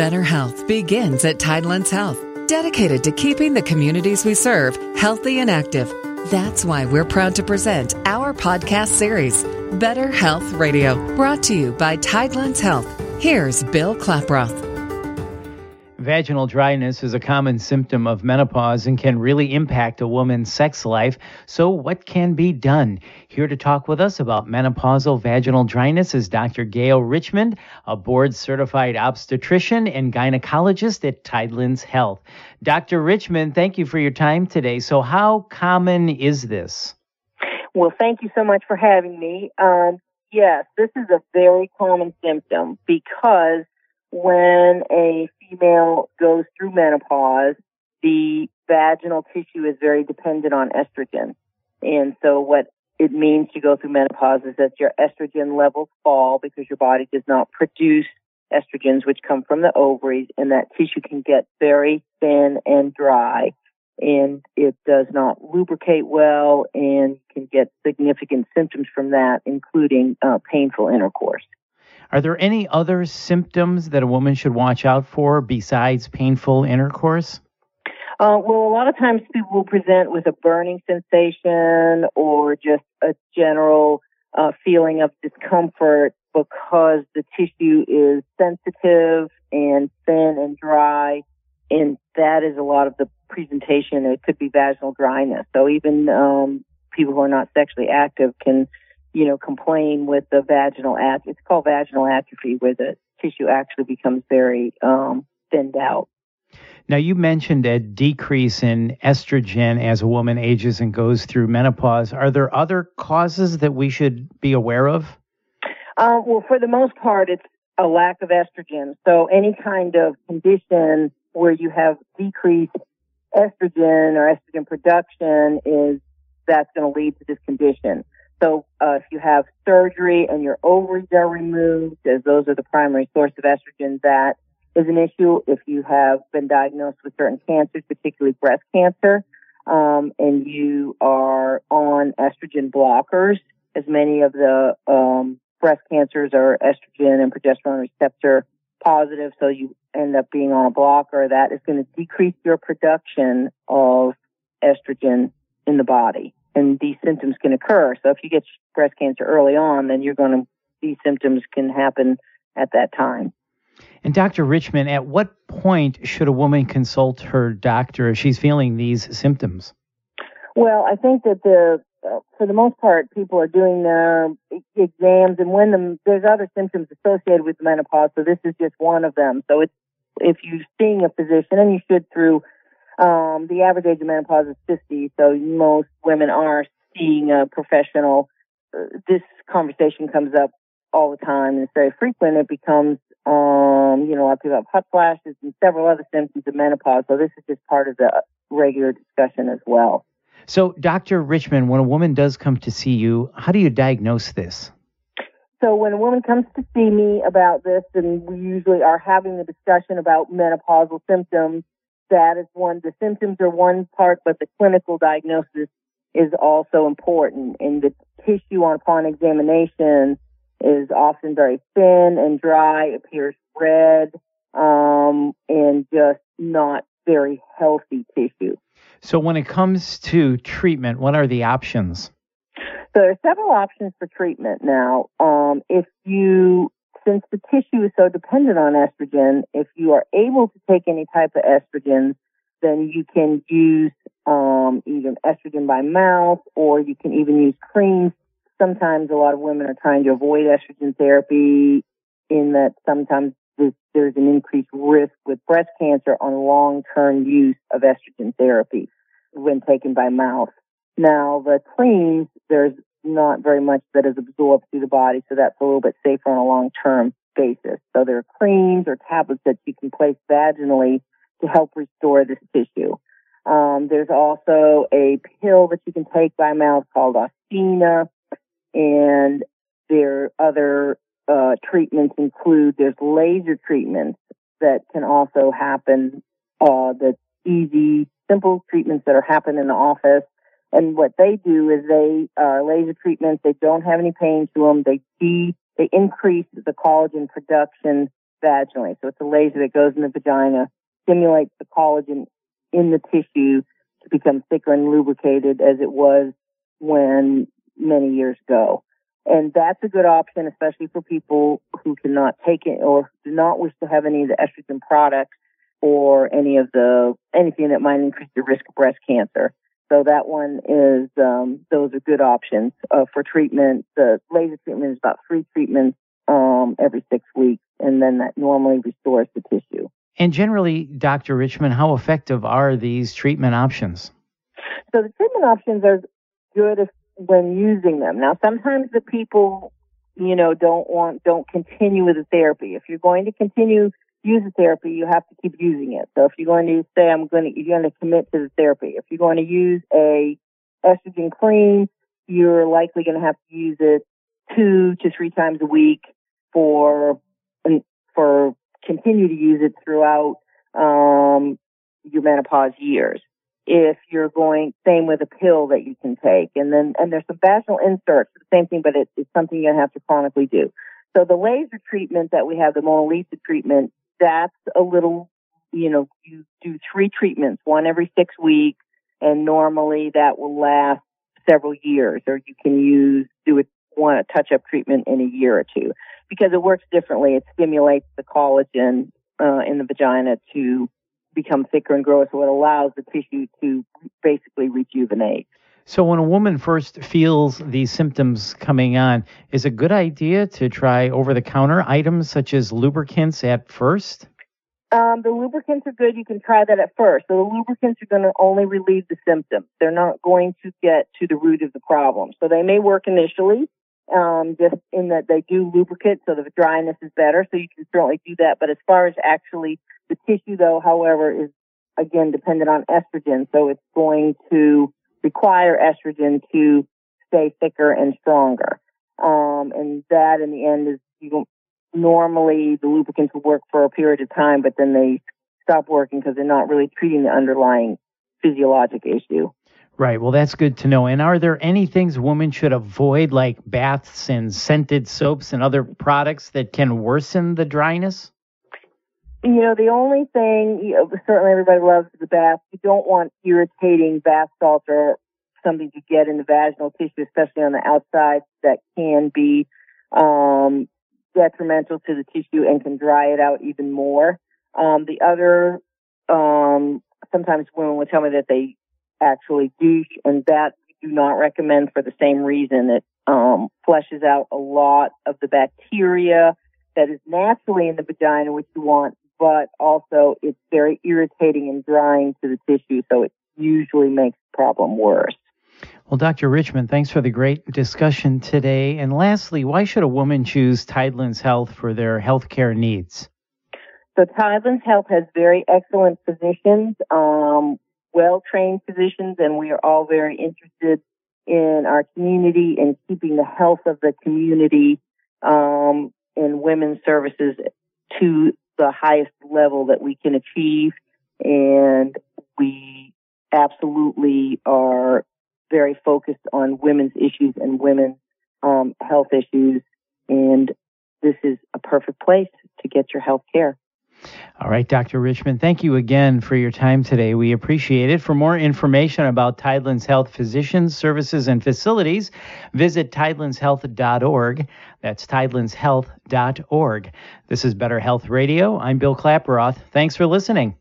Better health begins at Tidelands Health, dedicated to keeping the communities we serve healthy and active. That's why we're proud to present our podcast series, Better Health Radio, brought to you by Tidelands Health. Here's Bill Klaproth. Vaginal dryness is a common symptom of menopause and can really impact a woman's sex life. So, what can be done? Here to talk with us about menopausal vaginal dryness is Dr. Gail Richmond, a board certified obstetrician and gynecologist at Tidelands Health. Dr. Richmond, thank you for your time today. So, how common is this? Well, thank you so much for having me. Um, yes, this is a very common symptom because when a female goes through menopause, the vaginal tissue is very dependent on estrogen. And so what it means to go through menopause is that your estrogen levels fall because your body does not produce estrogens, which come from the ovaries, and that tissue can get very thin and dry. And it does not lubricate well and can get significant symptoms from that, including uh, painful intercourse. Are there any other symptoms that a woman should watch out for besides painful intercourse? Uh, well, a lot of times people will present with a burning sensation or just a general uh, feeling of discomfort because the tissue is sensitive and thin and dry. And that is a lot of the presentation. It could be vaginal dryness. So even um, people who are not sexually active can you know, complain with the vaginal atrophy. It's called vaginal atrophy, where the tissue actually becomes very um, thinned out. Now, you mentioned a decrease in estrogen as a woman ages and goes through menopause. Are there other causes that we should be aware of? Uh, well, for the most part, it's a lack of estrogen. So, any kind of condition where you have decreased estrogen or estrogen production is that's going to lead to this condition. So uh, if you have surgery and your ovaries are removed, as those are the primary source of estrogen, that is an issue. If you have been diagnosed with certain cancers, particularly breast cancer, um, and you are on estrogen blockers, as many of the um, breast cancers are estrogen and progesterone receptor positive, so you end up being on a blocker, that is going to decrease your production of estrogen in the body and these symptoms can occur. So if you get breast cancer early on, then you're going to, these symptoms can happen at that time. And Dr. Richmond, at what point should a woman consult her doctor if she's feeling these symptoms? Well, I think that the for the most part, people are doing their exams, and when the, there's other symptoms associated with menopause, so this is just one of them. So it's if you're seeing a physician, and you should through um, the average age of menopause is 50, so most women are seeing a professional. Uh, this conversation comes up all the time and it's very frequent. It becomes, um, you know, a lot of people have hot flashes and several other symptoms of menopause. So this is just part of the regular discussion as well. So, Dr. Richmond, when a woman does come to see you, how do you diagnose this? So when a woman comes to see me about this, and we usually are having a discussion about menopausal symptoms, that is one, the symptoms are one part, but the clinical diagnosis is also important. And the tissue on upon examination is often very thin and dry, appears red, um, and just not very healthy tissue. So, when it comes to treatment, what are the options? So, there are several options for treatment now. Um, if you since the tissue is so dependent on estrogen, if you are able to take any type of estrogen, then you can use um, either estrogen by mouth or you can even use creams. Sometimes a lot of women are trying to avoid estrogen therapy in that sometimes there's an increased risk with breast cancer on long-term use of estrogen therapy when taken by mouth. Now, the creams, there's not very much that is absorbed through the body, so that's a little bit safer on a long term basis. So there are creams or tablets that you can place vaginally to help restore this tissue. Um, there's also a pill that you can take by mouth called Osphena, and there are other uh, treatments include there's laser treatments that can also happen. Uh, the easy, simple treatments that are happening in the office and what they do is they are laser treatments. They don't have any pain to them. They de- they increase the collagen production vaginally. So it's a laser that goes in the vagina, stimulates the collagen in the tissue to become thicker and lubricated as it was when many years ago. And that's a good option, especially for people who cannot take it or do not wish to have any of the estrogen products or any of the anything that might increase the risk of breast cancer. So that one is um, those are good options uh, for treatment. The laser treatment is about three treatments um, every six weeks, and then that normally restores the tissue. And generally, Dr. Richmond, how effective are these treatment options? So the treatment options are good if, when using them. Now, sometimes the people, you know, don't want, don't continue with the therapy. If you're going to continue use the therapy, you have to keep using it. So if you're going to say, I'm going to, you're going to commit to the therapy. If you're going to use a estrogen cream, you're likely going to have to use it two to three times a week for, for continue to use it throughout, um, your menopause years if you're going same with a pill that you can take and then and there's some vaginal inserts the same thing but it, it's something you have to chronically do so the laser treatment that we have the MonaLisa treatment that's a little you know you do three treatments one every six weeks and normally that will last several years or you can use do a one a touch up treatment in a year or two because it works differently it stimulates the collagen uh, in the vagina to become thicker and grow, so it allows the tissue to basically rejuvenate. So, when a woman first feels these symptoms coming on, is a good idea to try over the counter items such as lubricants at first? Um, the lubricants are good. You can try that at first. So, the lubricants are going to only relieve the symptoms. They're not going to get to the root of the problem. So, they may work initially, um, just in that they do lubricate, so the dryness is better. So, you can certainly do that. But as far as actually the tissue, though, however, is again dependent on estrogen, so it's going to require estrogen to stay thicker and stronger. Um, and that, in the end, is you normally the lubricants will work for a period of time, but then they stop working because they're not really treating the underlying physiologic issue. Right. Well, that's good to know. And are there any things women should avoid, like baths and scented soaps and other products that can worsen the dryness? You know, the only thing, you know, certainly everybody loves the bath. You don't want irritating bath salts or something to get in the vaginal tissue, especially on the outside, that can be um, detrimental to the tissue and can dry it out even more. Um, the other, um, sometimes women will tell me that they actually douche, and that we do not recommend for the same reason. It um, flushes out a lot of the bacteria that is naturally in the vagina, which you want but also it's very irritating and drying to the tissue, so it usually makes the problem worse. Well, Dr. Richmond, thanks for the great discussion today. And lastly, why should a woman choose Tidelands Health for their healthcare needs? So, Tidelands Health has very excellent physicians, um, well trained physicians, and we are all very interested in our community and keeping the health of the community um, in women's services to the highest level that we can achieve. And we absolutely are very focused on women's issues and women's um, health issues. And this is a perfect place to get your health care. All right, Dr. Richmond, thank you again for your time today. We appreciate it. For more information about Tidelands Health physicians, services, and facilities, visit tidelandshealth.org. That's tidelandshealth.org. This is Better Health Radio. I'm Bill Klaproth. Thanks for listening.